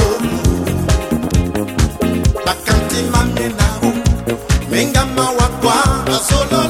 yalilawo bakanti mamenawo mengama wakwa basolo